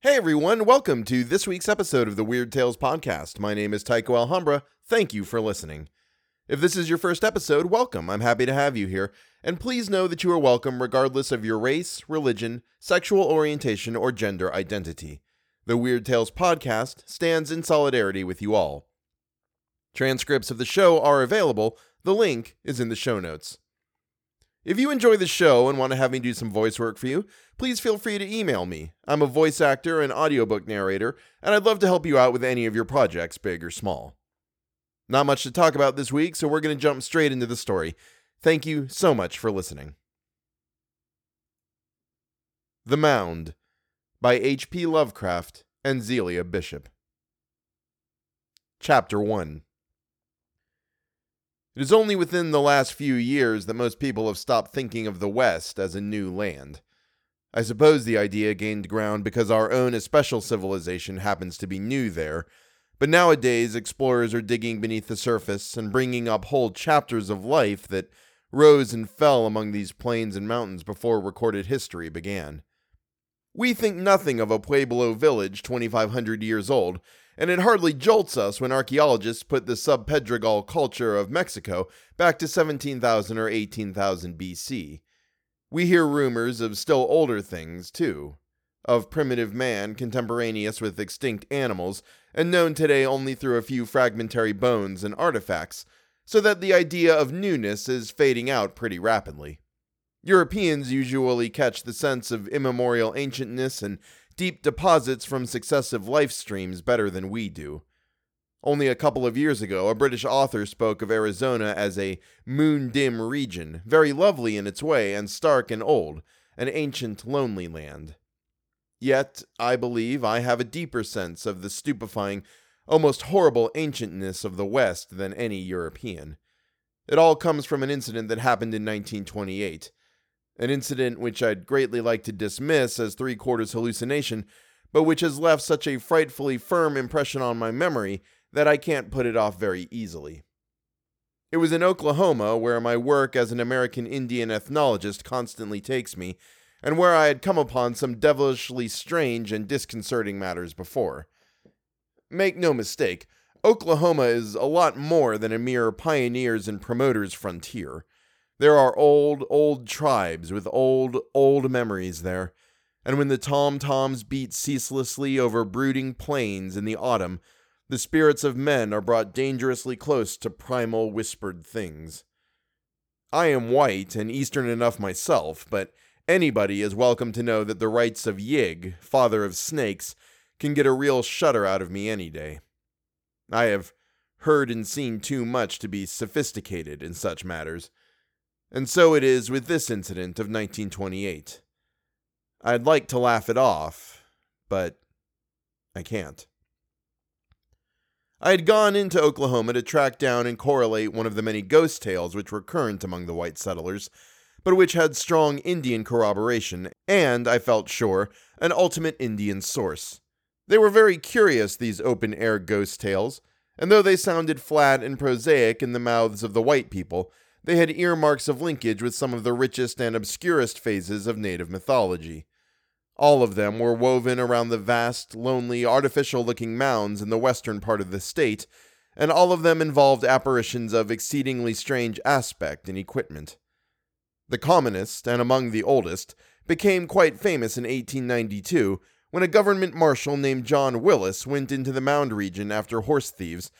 Hey everyone, welcome to this week's episode of the Weird Tales podcast. My name is Tycho Alhambra. Thank you for listening. If this is your first episode, welcome. I'm happy to have you here. And please know that you are welcome regardless of your race, religion, sexual orientation, or gender identity. The Weird Tales podcast stands in solidarity with you all. Transcripts of the show are available. The link is in the show notes. If you enjoy the show and want to have me do some voice work for you, please feel free to email me. I'm a voice actor and audiobook narrator, and I'd love to help you out with any of your projects, big or small. Not much to talk about this week, so we're going to jump straight into the story. Thank you so much for listening. The Mound by H.P. Lovecraft and Zealia Bishop. Chapter 1 It is only within the last few years that most people have stopped thinking of the West as a new land. I suppose the idea gained ground because our own especial civilization happens to be new there, but nowadays explorers are digging beneath the surface and bringing up whole chapters of life that rose and fell among these plains and mountains before recorded history began. We think nothing of a Pueblo village 2,500 years old, and it hardly jolts us when archaeologists put the subpedregal culture of Mexico back to 17,000 or 18,000 BC. We hear rumors of still older things, too, of primitive man contemporaneous with extinct animals, and known today only through a few fragmentary bones and artifacts, so that the idea of newness is fading out pretty rapidly. Europeans usually catch the sense of immemorial ancientness and deep deposits from successive life streams better than we do. Only a couple of years ago, a British author spoke of Arizona as a moon dim region, very lovely in its way and stark and old, an ancient, lonely land. Yet, I believe I have a deeper sense of the stupefying, almost horrible ancientness of the West than any European. It all comes from an incident that happened in 1928 an incident which I'd greatly like to dismiss as three quarters hallucination, but which has left such a frightfully firm impression on my memory that I can't put it off very easily. It was in Oklahoma, where my work as an American Indian ethnologist constantly takes me, and where I had come upon some devilishly strange and disconcerting matters before. Make no mistake, Oklahoma is a lot more than a mere pioneers and promoters frontier. There are old, old tribes with old, old memories there. And when the tom toms beat ceaselessly over brooding plains in the autumn, the spirits of men are brought dangerously close to primal whispered things. I am white and Eastern enough myself, but anybody is welcome to know that the rites of Yig, father of snakes, can get a real shudder out of me any day. I have heard and seen too much to be sophisticated in such matters. And so it is with this incident of 1928. I'd like to laugh it off, but I can't. I had gone into Oklahoma to track down and correlate one of the many ghost tales which were current among the white settlers, but which had strong Indian corroboration, and, I felt sure, an ultimate Indian source. They were very curious, these open air ghost tales, and though they sounded flat and prosaic in the mouths of the white people, they had earmarks of linkage with some of the richest and obscurest phases of native mythology. All of them were woven around the vast, lonely, artificial looking mounds in the western part of the state, and all of them involved apparitions of exceedingly strange aspect and equipment. The commonest, and among the oldest, became quite famous in 1892 when a government marshal named John Willis went into the mound region after horse thieves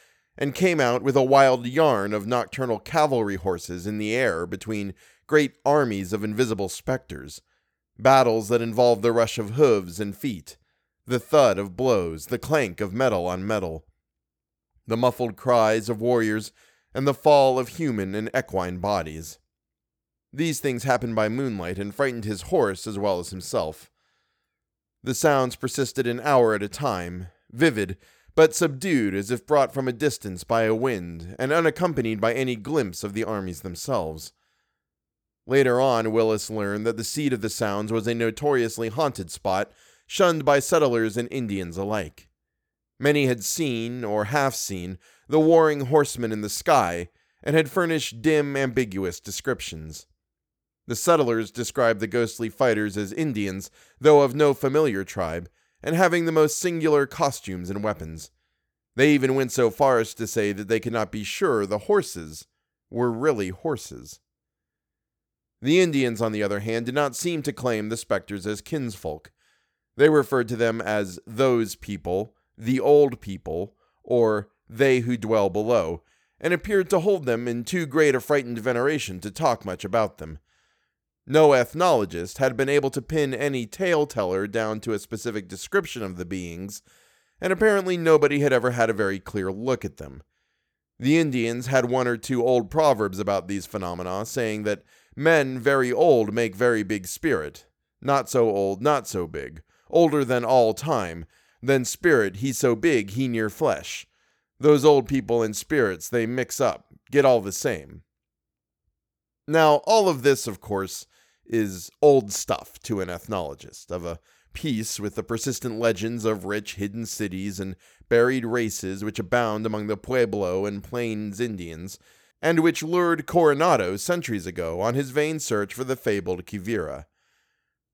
and came out with a wild yarn of nocturnal cavalry horses in the air between great armies of invisible specters, battles that involved the rush of hooves and feet, the thud of blows, the clank of metal on metal, the muffled cries of warriors, and the fall of human and equine bodies. These things happened by moonlight and frightened his horse as well as himself. The sounds persisted an hour at a time, vivid but subdued as if brought from a distance by a wind, and unaccompanied by any glimpse of the armies themselves. Later on, Willis learned that the seat of the sounds was a notoriously haunted spot, shunned by settlers and Indians alike. Many had seen, or half seen, the warring horsemen in the sky, and had furnished dim, ambiguous descriptions. The settlers described the ghostly fighters as Indians, though of no familiar tribe, and having the most singular costumes and weapons. They even went so far as to say that they could not be sure the horses were really horses. The Indians, on the other hand, did not seem to claim the specters as kinsfolk. They referred to them as those people, the old people, or they who dwell below, and appeared to hold them in too great a frightened veneration to talk much about them. No ethnologist had been able to pin any tale teller down to a specific description of the beings, and apparently nobody had ever had a very clear look at them. The Indians had one or two old proverbs about these phenomena, saying that men very old make very big spirit, not so old, not so big, older than all time, then spirit he so big he near flesh. Those old people and spirits they mix up, get all the same. Now, all of this, of course, is old stuff to an ethnologist, of a piece with the persistent legends of rich hidden cities and buried races which abound among the Pueblo and Plains Indians, and which lured Coronado centuries ago on his vain search for the fabled Quivira.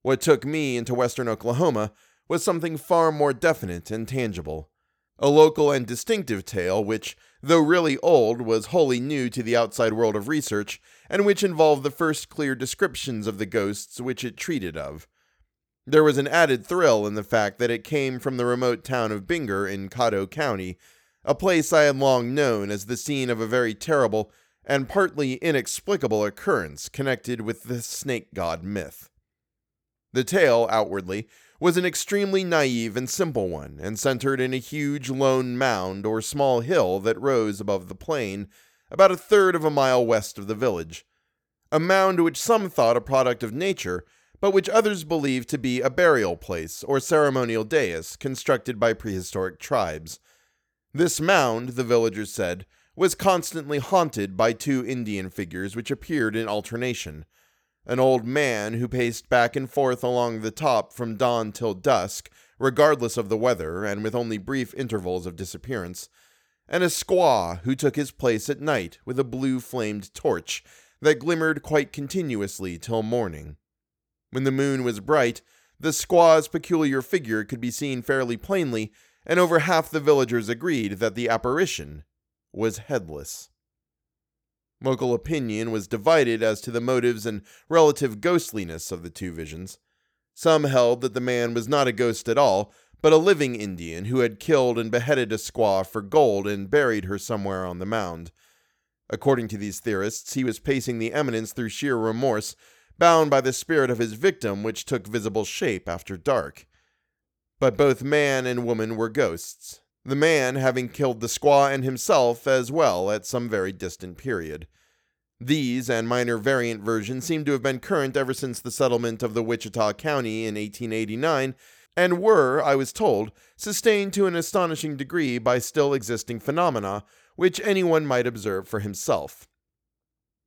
What took me into western Oklahoma was something far more definite and tangible. A local and distinctive tale which, though really old, was wholly new to the outside world of research, and which involved the first clear descriptions of the ghosts which it treated of. There was an added thrill in the fact that it came from the remote town of Binger in Caddo County, a place I had long known as the scene of a very terrible and partly inexplicable occurrence connected with the snake god myth. The tale, outwardly, was an extremely naive and simple one, and centered in a huge lone mound or small hill that rose above the plain about a third of a mile west of the village. A mound which some thought a product of nature, but which others believed to be a burial place or ceremonial dais constructed by prehistoric tribes. This mound, the villagers said, was constantly haunted by two Indian figures which appeared in alternation an old man who paced back and forth along the top from dawn till dusk, regardless of the weather and with only brief intervals of disappearance, and a squaw who took his place at night with a blue flamed torch that glimmered quite continuously till morning. When the moon was bright, the squaw's peculiar figure could be seen fairly plainly, and over half the villagers agreed that the apparition was headless. Local opinion was divided as to the motives and relative ghostliness of the two visions. Some held that the man was not a ghost at all, but a living Indian who had killed and beheaded a squaw for gold and buried her somewhere on the mound. According to these theorists, he was pacing the eminence through sheer remorse, bound by the spirit of his victim, which took visible shape after dark. But both man and woman were ghosts, the man having killed the squaw and himself as well at some very distant period. These and minor variant versions seem to have been current ever since the settlement of the Wichita County in 1889, and were, I was told, sustained to an astonishing degree by still existing phenomena, which anyone might observe for himself.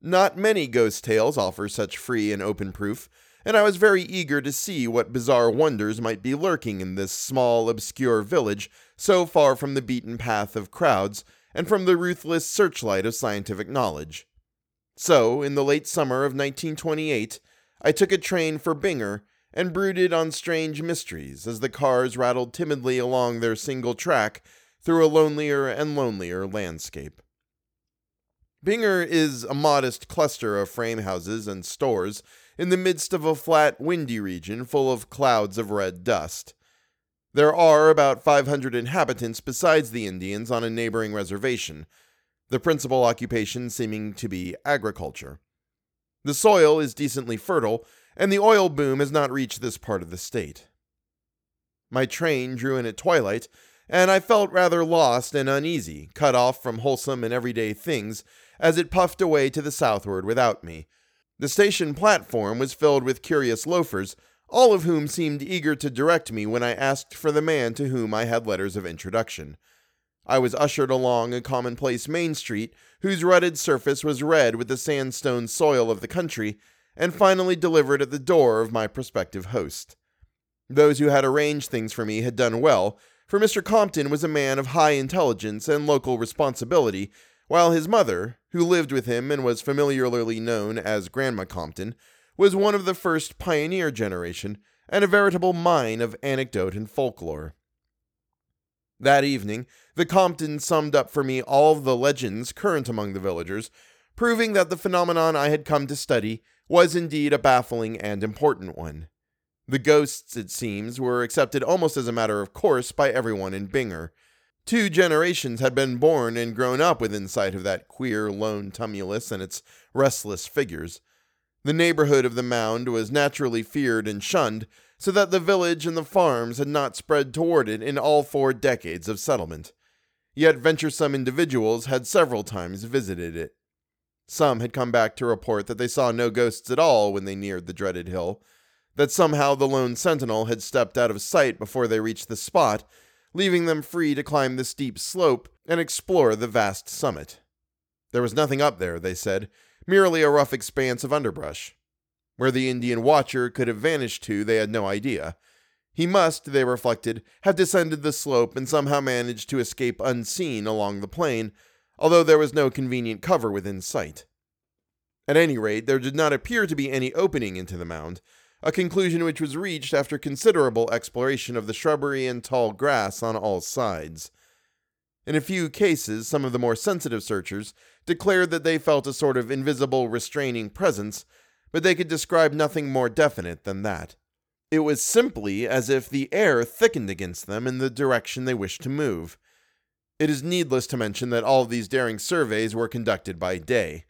Not many ghost tales offer such free and open proof, and I was very eager to see what bizarre wonders might be lurking in this small, obscure village so far from the beaten path of crowds and from the ruthless searchlight of scientific knowledge. So, in the late summer of 1928, I took a train for Binger and brooded on strange mysteries as the cars rattled timidly along their single track through a lonelier and lonelier landscape. Binger is a modest cluster of frame houses and stores in the midst of a flat, windy region full of clouds of red dust. There are about 500 inhabitants besides the Indians on a neighboring reservation, the principal occupation seeming to be agriculture. The soil is decently fertile, and the oil boom has not reached this part of the state. My train drew in at twilight, and I felt rather lost and uneasy, cut off from wholesome and everyday things, as it puffed away to the southward without me. The station platform was filled with curious loafers, all of whom seemed eager to direct me when I asked for the man to whom I had letters of introduction. I was ushered along a commonplace main street whose rutted surface was red with the sandstone soil of the country, and finally delivered at the door of my prospective host. Those who had arranged things for me had done well, for Mr. Compton was a man of high intelligence and local responsibility, while his mother, who lived with him and was familiarly known as Grandma Compton, was one of the first pioneer generation, and a veritable mine of anecdote and folklore. That evening, the Compton summed up for me all the legends current among the villagers, proving that the phenomenon I had come to study was indeed a baffling and important one. The ghosts, it seems, were accepted almost as a matter of course by everyone in Binger. Two generations had been born and grown up within sight of that queer lone tumulus and its restless figures. The neighborhood of the mound was naturally feared and shunned, so that the village and the farms had not spread toward it in all four decades of settlement. Yet venturesome individuals had several times visited it. Some had come back to report that they saw no ghosts at all when they neared the dreaded hill, that somehow the lone sentinel had stepped out of sight before they reached the spot, leaving them free to climb the steep slope and explore the vast summit. There was nothing up there, they said, merely a rough expanse of underbrush. Where the Indian watcher could have vanished to, they had no idea. He must, they reflected, have descended the slope and somehow managed to escape unseen along the plain, although there was no convenient cover within sight. At any rate, there did not appear to be any opening into the mound, a conclusion which was reached after considerable exploration of the shrubbery and tall grass on all sides. In a few cases, some of the more sensitive searchers declared that they felt a sort of invisible restraining presence but they could describe nothing more definite than that. It was simply as if the air thickened against them in the direction they wished to move. It is needless to mention that all these daring surveys were conducted by day.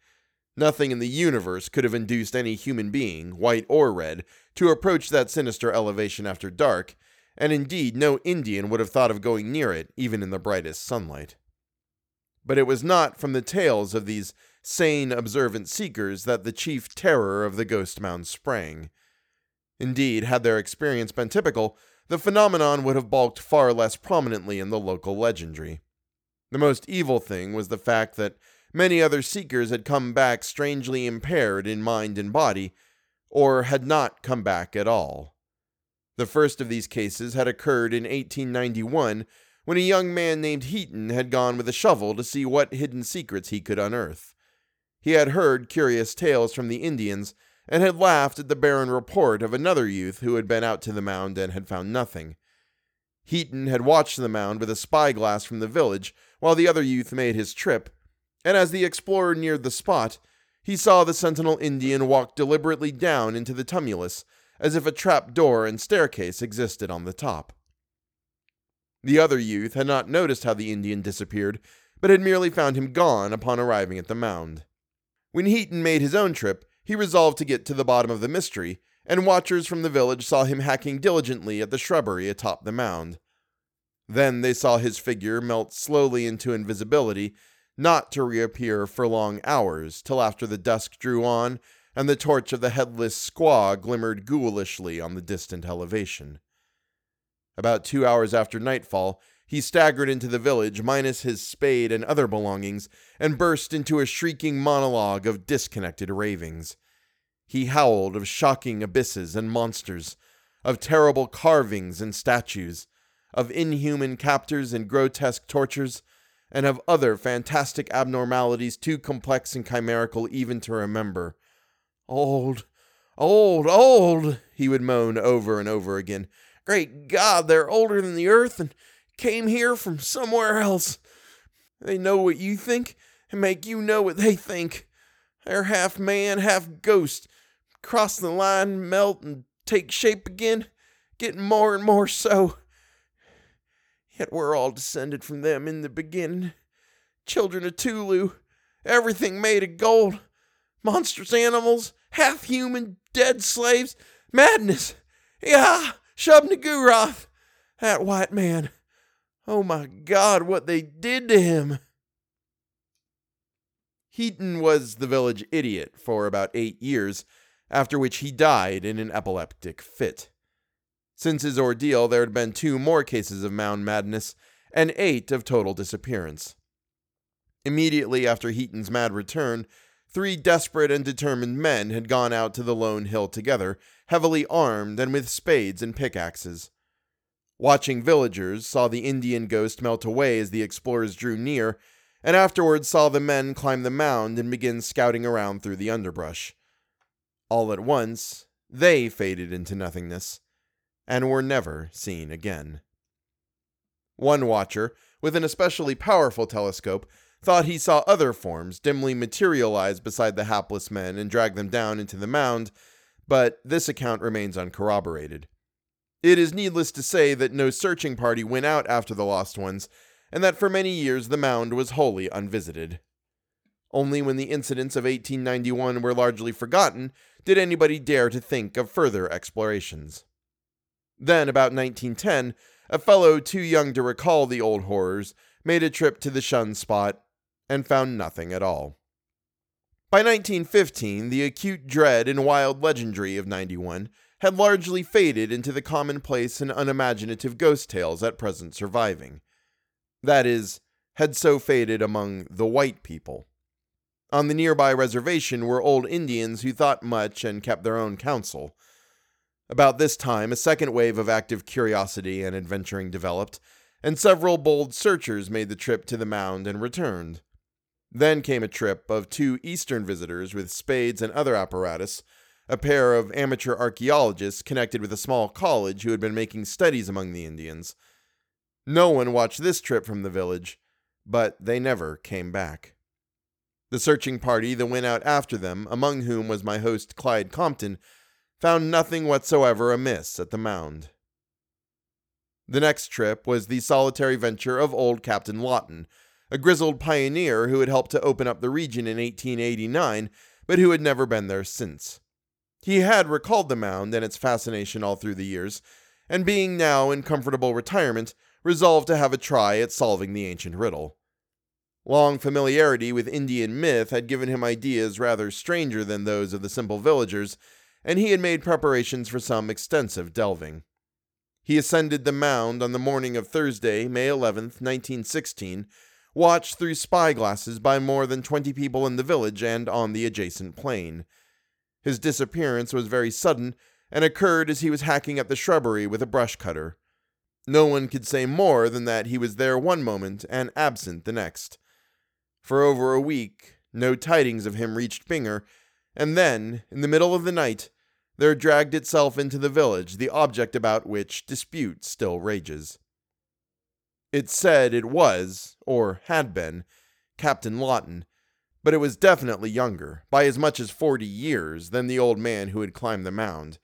Nothing in the universe could have induced any human being, white or red, to approach that sinister elevation after dark, and indeed no Indian would have thought of going near it, even in the brightest sunlight. But it was not from the tales of these sane, observant seekers that the chief terror of the ghost mound sprang. Indeed, had their experience been typical, the phenomenon would have bulked far less prominently in the local legendary. The most evil thing was the fact that many other seekers had come back strangely impaired in mind and body, or had not come back at all. The first of these cases had occurred in 1891 when a young man named Heaton had gone with a shovel to see what hidden secrets he could unearth. He had heard curious tales from the Indians and had laughed at the barren report of another youth who had been out to the mound and had found nothing. Heaton had watched the mound with a spyglass from the village while the other youth made his trip, and as the explorer neared the spot, he saw the sentinel Indian walk deliberately down into the tumulus as if a trap door and staircase existed on the top. The other youth had not noticed how the Indian disappeared, but had merely found him gone upon arriving at the mound. When Heaton made his own trip, he resolved to get to the bottom of the mystery, and watchers from the village saw him hacking diligently at the shrubbery atop the mound. Then they saw his figure melt slowly into invisibility, not to reappear for long hours, till after the dusk drew on and the torch of the headless squaw glimmered ghoulishly on the distant elevation. About two hours after nightfall, he staggered into the village, minus his spade and other belongings, and burst into a shrieking monologue of disconnected ravings. He howled of shocking abysses and monsters, of terrible carvings and statues, of inhuman captors and grotesque tortures, and of other fantastic abnormalities too complex and chimerical even to remember. Old, old, old, he would moan over and over again. Great God, they're older than the earth, and came here from somewhere else. They know what you think and make you know what they think. They're half man, half ghost. Cross the line, melt, and take shape again, getting more and more so. Yet we're all descended from them in the beginning. Children of Tulu, everything made of gold. Monstrous animals, half human, dead slaves. Madness! Yeah, Shub that white man. Oh my God, what they did to him! Heaton was the village idiot for about eight years, after which he died in an epileptic fit. Since his ordeal, there had been two more cases of mound madness and eight of total disappearance. Immediately after Heaton's mad return, three desperate and determined men had gone out to the lone hill together, heavily armed and with spades and pickaxes. Watching villagers saw the Indian ghost melt away as the explorers drew near, and afterwards saw the men climb the mound and begin scouting around through the underbrush. All at once, they faded into nothingness, and were never seen again. One watcher, with an especially powerful telescope, thought he saw other forms dimly materialize beside the hapless men and drag them down into the mound, but this account remains uncorroborated. It is needless to say that no searching party went out after the lost ones, and that for many years the mound was wholly unvisited. Only when the incidents of 1891 were largely forgotten did anybody dare to think of further explorations. Then, about 1910, a fellow too young to recall the old horrors made a trip to the shunned spot and found nothing at all. By 1915, the acute dread and wild legendary of 91 had largely faded into the commonplace and unimaginative ghost tales at present surviving. That is, had so faded among the white people. On the nearby reservation were old Indians who thought much and kept their own counsel. About this time, a second wave of active curiosity and adventuring developed, and several bold searchers made the trip to the mound and returned. Then came a trip of two Eastern visitors with spades and other apparatus, a pair of amateur archaeologists connected with a small college who had been making studies among the Indians. No one watched this trip from the village, but they never came back. The searching party that went out after them, among whom was my host Clyde Compton, found nothing whatsoever amiss at the mound. The next trip was the solitary venture of old Captain Lawton, a grizzled pioneer who had helped to open up the region in 1889, but who had never been there since. He had recalled the mound and its fascination all through the years, and being now in comfortable retirement, resolved to have a try at solving the ancient riddle. Long familiarity with Indian myth had given him ideas rather stranger than those of the simple villagers, and he had made preparations for some extensive delving. He ascended the mound on the morning of Thursday, May 11th, 1916, watched through spyglasses by more than 20 people in the village and on the adjacent plain. His disappearance was very sudden and occurred as he was hacking at the shrubbery with a brush cutter. No one could say more than that he was there one moment and absent the next. For over a week, no tidings of him reached Binger, and then, in the middle of the night, there dragged itself into the village the object about which dispute still rages. It said it was, or had been, Captain Lawton, but it was definitely younger, by as much as forty years, than the old man who had climbed the mound.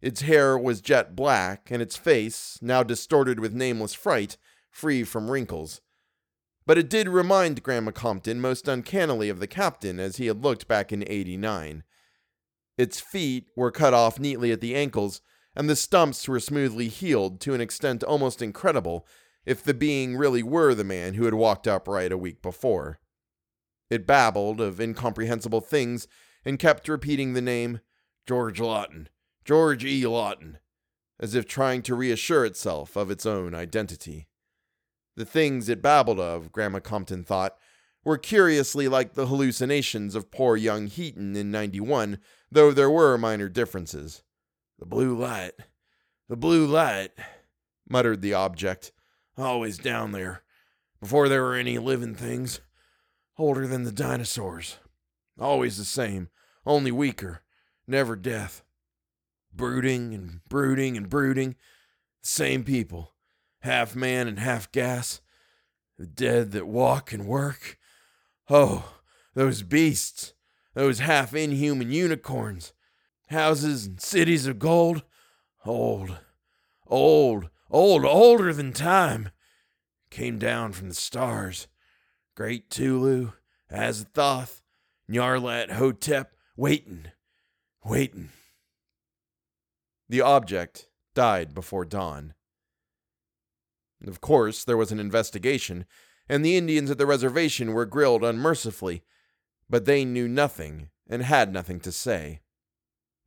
Its hair was jet black, and its face, now distorted with nameless fright, free from wrinkles. But it did remind Grandma Compton most uncannily of the captain as he had looked back in 89. Its feet were cut off neatly at the ankles, and the stumps were smoothly healed to an extent almost incredible if the being really were the man who had walked upright a week before. It babbled of incomprehensible things and kept repeating the name George Lawton, George E. Lawton, as if trying to reassure itself of its own identity. The things it babbled of, Grandma Compton thought, were curiously like the hallucinations of poor young Heaton in 91, though there were minor differences. The blue light, the blue light, muttered the object, always down there, before there were any living things, older than the dinosaurs. Always the same, only weaker, never death. Brooding and brooding and brooding, the same people, half man and half gas, the dead that walk and work, Oh, those beasts, those half inhuman unicorns, houses and cities of gold, old, old, old, older than time, came down from the stars. Great Tulu, Azathoth, Nyarlathotep, Hotep, waiting, waiting. The object died before dawn. Of course, there was an investigation and the Indians at the reservation were grilled unmercifully, but they knew nothing and had nothing to say.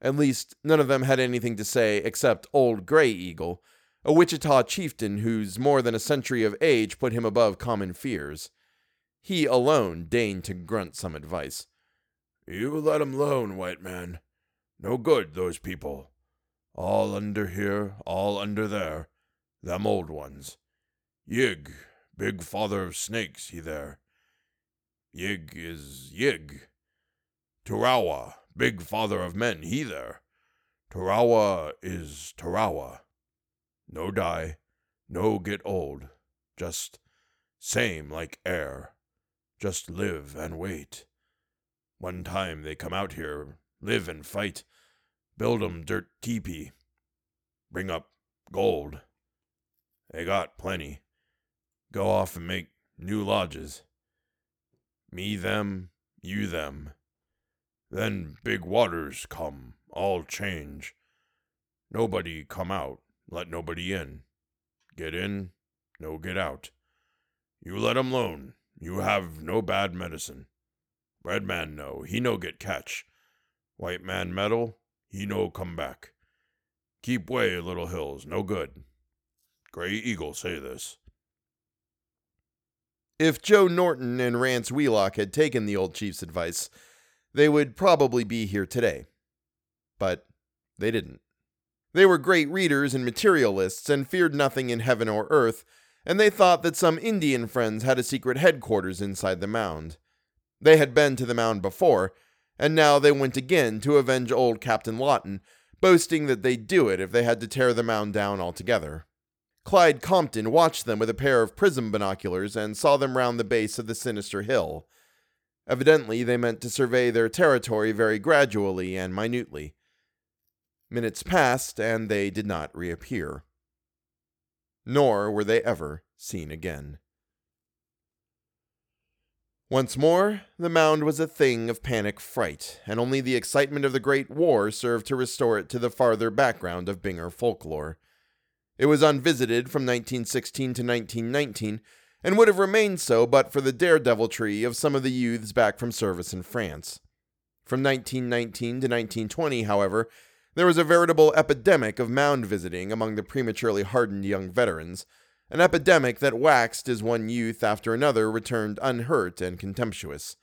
At least, none of them had anything to say except Old Gray Eagle, a Wichita chieftain whose more than a century of age put him above common fears. He alone deigned to grunt some advice. You let 'em alone, white man. No good, those people. All under here, all under there. Them old ones. Yig, Big father of snakes, he there. Yig is Yig. Turawa, big father of men, he there. Turawa is Turawa. No die, no get old. Just same like air. Just live and wait. One time they come out here, live and fight, build 'em dirt teepee, bring up gold. They got plenty. Go off and make new lodges. Me them, you them. Then big waters come, all change. Nobody come out, let nobody in. Get in, no get out. You let 'em alone. You have no bad medicine. Red man no, he no get catch. White man meddle, he no come back. Keep way, little hills, no good. Gray Eagle say this. If Joe Norton and Rance Wheelock had taken the old chief's advice, they would probably be here today. But they didn't. They were great readers and materialists and feared nothing in heaven or earth, and they thought that some Indian friends had a secret headquarters inside the mound. They had been to the mound before, and now they went again to avenge old Captain Lawton, boasting that they'd do it if they had to tear the mound down altogether. Clyde Compton watched them with a pair of prism binoculars and saw them round the base of the sinister hill. Evidently, they meant to survey their territory very gradually and minutely. Minutes passed, and they did not reappear. Nor were they ever seen again. Once more, the mound was a thing of panic fright, and only the excitement of the Great War served to restore it to the farther background of Binger folklore. It was unvisited from 1916 to 1919, and would have remained so but for the daredeviltry of some of the youths back from service in France. From 1919 to 1920, however, there was a veritable epidemic of mound visiting among the prematurely hardened young veterans, an epidemic that waxed as one youth after another returned unhurt and contemptuous.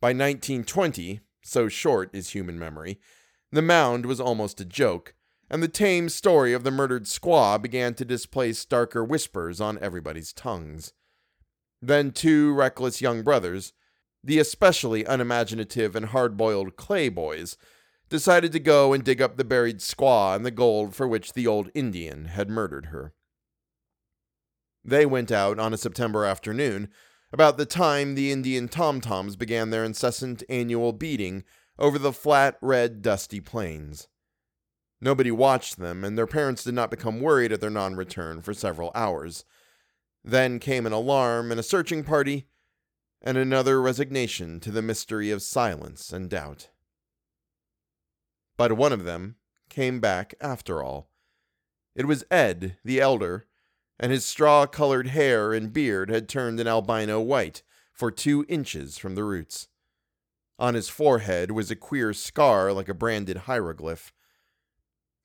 By 1920, so short is human memory, the mound was almost a joke, and the tame story of the murdered squaw began to displace darker whispers on everybody's tongues. Then two reckless young brothers, the especially unimaginative and hard boiled Clay boys, decided to go and dig up the buried squaw and the gold for which the old Indian had murdered her. They went out on a September afternoon, about the time the Indian tom toms began their incessant annual beating over the flat, red, dusty plains. Nobody watched them, and their parents did not become worried at their non return for several hours. Then came an alarm and a searching party, and another resignation to the mystery of silence and doubt. But one of them came back after all. It was Ed, the elder, and his straw colored hair and beard had turned an albino white for two inches from the roots. On his forehead was a queer scar like a branded hieroglyph.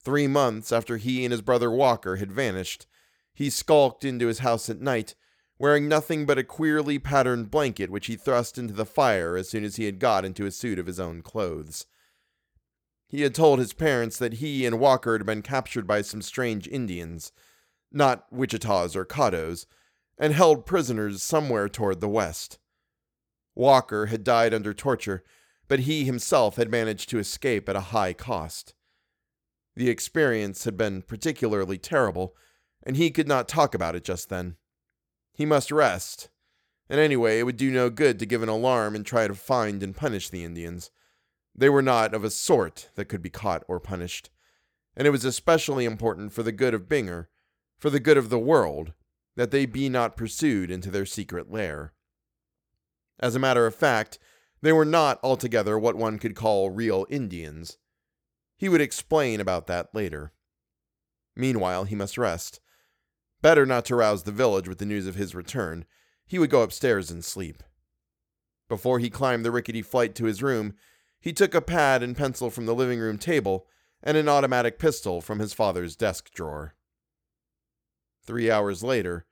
Three months after he and his brother Walker had vanished, he skulked into his house at night, wearing nothing but a queerly patterned blanket which he thrust into the fire as soon as he had got into a suit of his own clothes. He had told his parents that he and Walker had been captured by some strange Indians, not Wichitas or Caddos, and held prisoners somewhere toward the west. Walker had died under torture, but he himself had managed to escape at a high cost. The experience had been particularly terrible, and he could not talk about it just then. He must rest, and anyway, it would do no good to give an alarm and try to find and punish the Indians. They were not of a sort that could be caught or punished, and it was especially important for the good of Binger, for the good of the world, that they be not pursued into their secret lair. As a matter of fact, they were not altogether what one could call real Indians. He would explain about that later. Meanwhile, he must rest. Better not to rouse the village with the news of his return. He would go upstairs and sleep. Before he climbed the rickety flight to his room, he took a pad and pencil from the living room table and an automatic pistol from his father's desk drawer. Three hours later,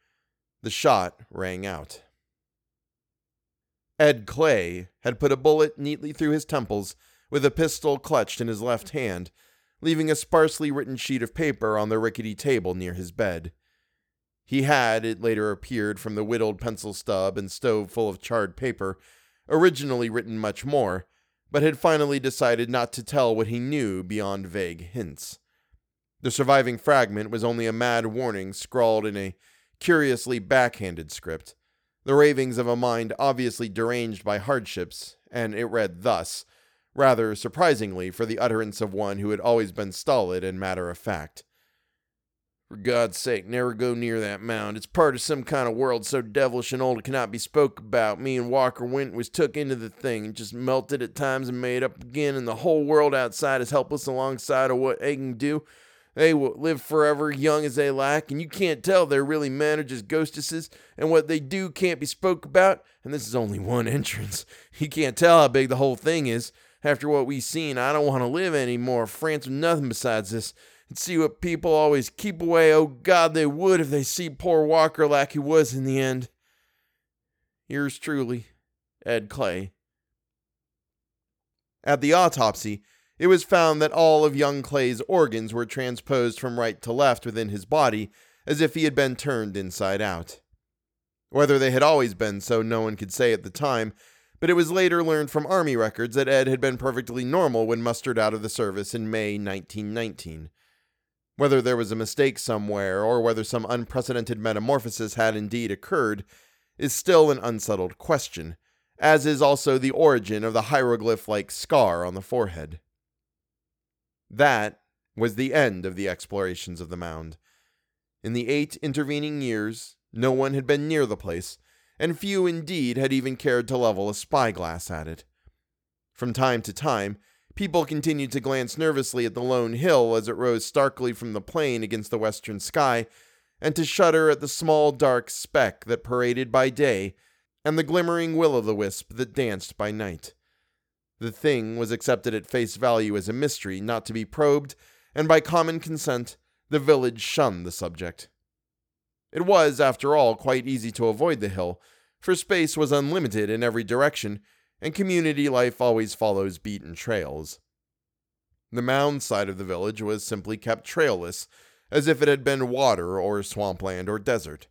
the shot rang out. Ed Clay had put a bullet neatly through his temples with a pistol clutched in his left hand, leaving a sparsely written sheet of paper on the rickety table near his bed. He had, it later appeared from the whittled pencil stub and stove full of charred paper, originally written much more, but had finally decided not to tell what he knew beyond vague hints. The surviving fragment was only a mad warning scrawled in a curiously backhanded script, the ravings of a mind obviously deranged by hardships, and it read thus, rather surprisingly for the utterance of one who had always been stolid and matter of fact. For God's sake, never go near that mound. It's part of some kind of world so devilish and old it cannot be spoke about. Me and Walker Wint was took into the thing and just melted at times and made up again, and the whole world outside is helpless alongside of what they can do. They will live forever, young as they like, and you can't tell they're really men or just ghostesses, and what they do can't be spoke about, and this is only one entrance. You can't tell how big the whole thing is. After what we've seen, I don't want to live any more France with nothing besides this. And see what people always keep away. Oh God, they would if they see poor Walker like he was in the end. Yours truly, Ed Clay. At the autopsy, it was found that all of young Clay's organs were transposed from right to left within his body, as if he had been turned inside out. Whether they had always been so, no one could say at the time, but it was later learned from Army records that Ed had been perfectly normal when mustered out of the service in May 1919. Whether there was a mistake somewhere, or whether some unprecedented metamorphosis had indeed occurred, is still an unsettled question, as is also the origin of the hieroglyph like scar on the forehead. That was the end of the explorations of the mound. In the eight intervening years, no one had been near the place, and few indeed had even cared to level a spyglass at it. From time to time, people continued to glance nervously at the lone hill as it rose starkly from the plain against the western sky, and to shudder at the small dark speck that paraded by day and the glimmering will o' the wisp that danced by night. The thing was accepted at face value as a mystery not to be probed, and by common consent, the village shunned the subject. It was, after all, quite easy to avoid the hill, for space was unlimited in every direction, and community life always follows beaten trails. The mound side of the village was simply kept trailless, as if it had been water or swampland or desert.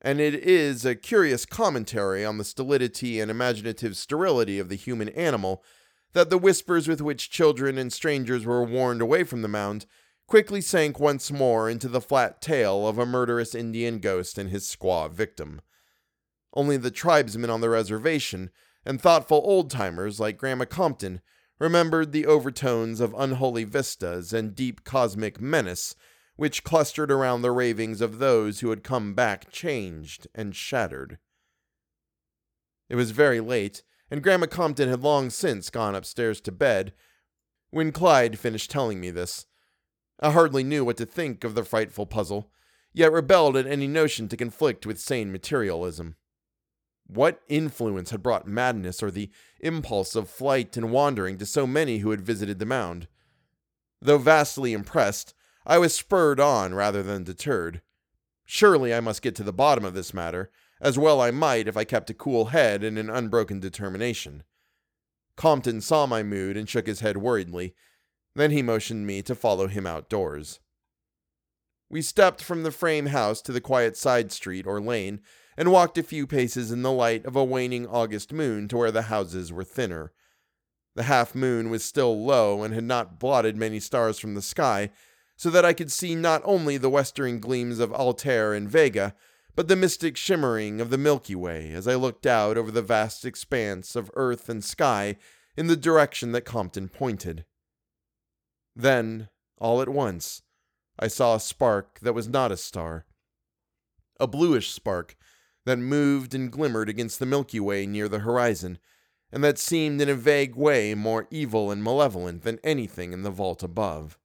And it is a curious commentary on the stolidity and imaginative sterility of the human animal that the whispers with which children and strangers were warned away from the mound quickly sank once more into the flat tale of a murderous Indian ghost and his squaw victim. Only the tribesmen on the reservation and thoughtful old timers like Grandma Compton remembered the overtones of unholy vistas and deep cosmic menace which clustered around the ravings of those who had come back changed and shattered. It was very late, and Grandma Compton had long since gone upstairs to bed when Clyde finished telling me this. I hardly knew what to think of the frightful puzzle, yet rebelled at any notion to conflict with sane materialism. What influence had brought madness or the impulse of flight and wandering to so many who had visited the mound? Though vastly impressed, I was spurred on rather than deterred. Surely I must get to the bottom of this matter, as well I might if I kept a cool head and an unbroken determination. Compton saw my mood and shook his head worriedly. Then he motioned me to follow him outdoors. We stepped from the frame house to the quiet side street or lane and walked a few paces in the light of a waning August moon to where the houses were thinner. The half moon was still low and had not blotted many stars from the sky, so that I could see not only the western gleams of Altair and Vega, but the mystic shimmering of the Milky Way as I looked out over the vast expanse of earth and sky in the direction that Compton pointed. Then, all at once, I saw a spark that was not a star. A bluish spark that moved and glimmered against the Milky Way near the horizon, and that seemed in a vague way more evil and malevolent than anything in the vault above.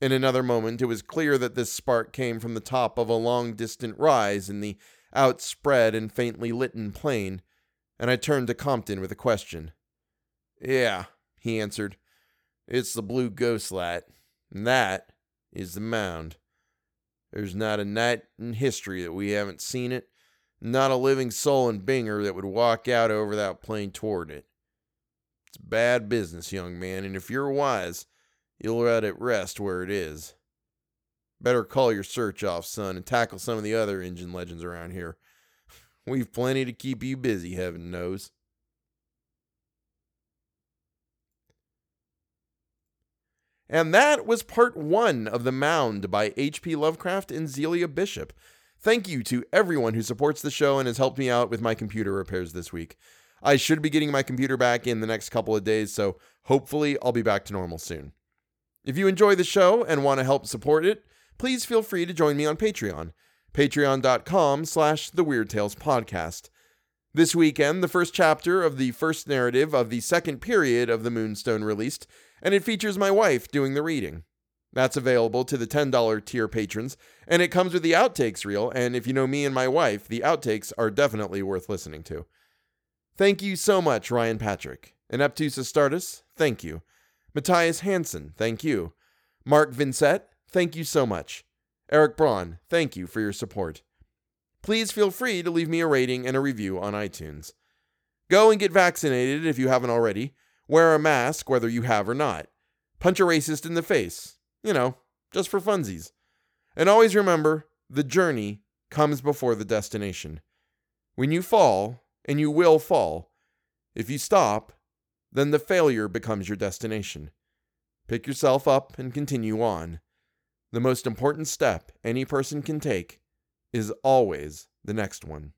In another moment, it was clear that this spark came from the top of a long distant rise in the outspread and faintly litten plain, and I turned to Compton with a question. Yeah, he answered. It's the blue ghost light, and that is the mound. There's not a night in history that we haven't seen it, not a living soul in Binger that would walk out over that plain toward it. It's bad business, young man, and if you're wise, You'll let it rest where it is. Better call your search off, son, and tackle some of the other Injun legends around here. We've plenty to keep you busy, heaven knows. And that was part one of The Mound by H.P. Lovecraft and Zealia Bishop. Thank you to everyone who supports the show and has helped me out with my computer repairs this week. I should be getting my computer back in the next couple of days, so hopefully I'll be back to normal soon. If you enjoy the show and want to help support it, please feel free to join me on Patreon, patreon.com slash the Weird Tales Podcast. This weekend, the first chapter of the first narrative of the second period of the Moonstone released, and it features my wife doing the reading. That's available to the $10 tier patrons, and it comes with the outtakes reel, and if you know me and my wife, the outtakes are definitely worth listening to. Thank you so much, Ryan Patrick. Ineptus Astartes, thank you. Matthias Hansen, thank you. Mark Vincent, thank you so much. Eric Braun, thank you for your support. Please feel free to leave me a rating and a review on iTunes. Go and get vaccinated if you haven't already. Wear a mask whether you have or not. Punch a racist in the face. You know, just for funsies. And always remember the journey comes before the destination. When you fall, and you will fall, if you stop, then the failure becomes your destination. Pick yourself up and continue on. The most important step any person can take is always the next one.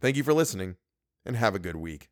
Thank you for listening, and have a good week.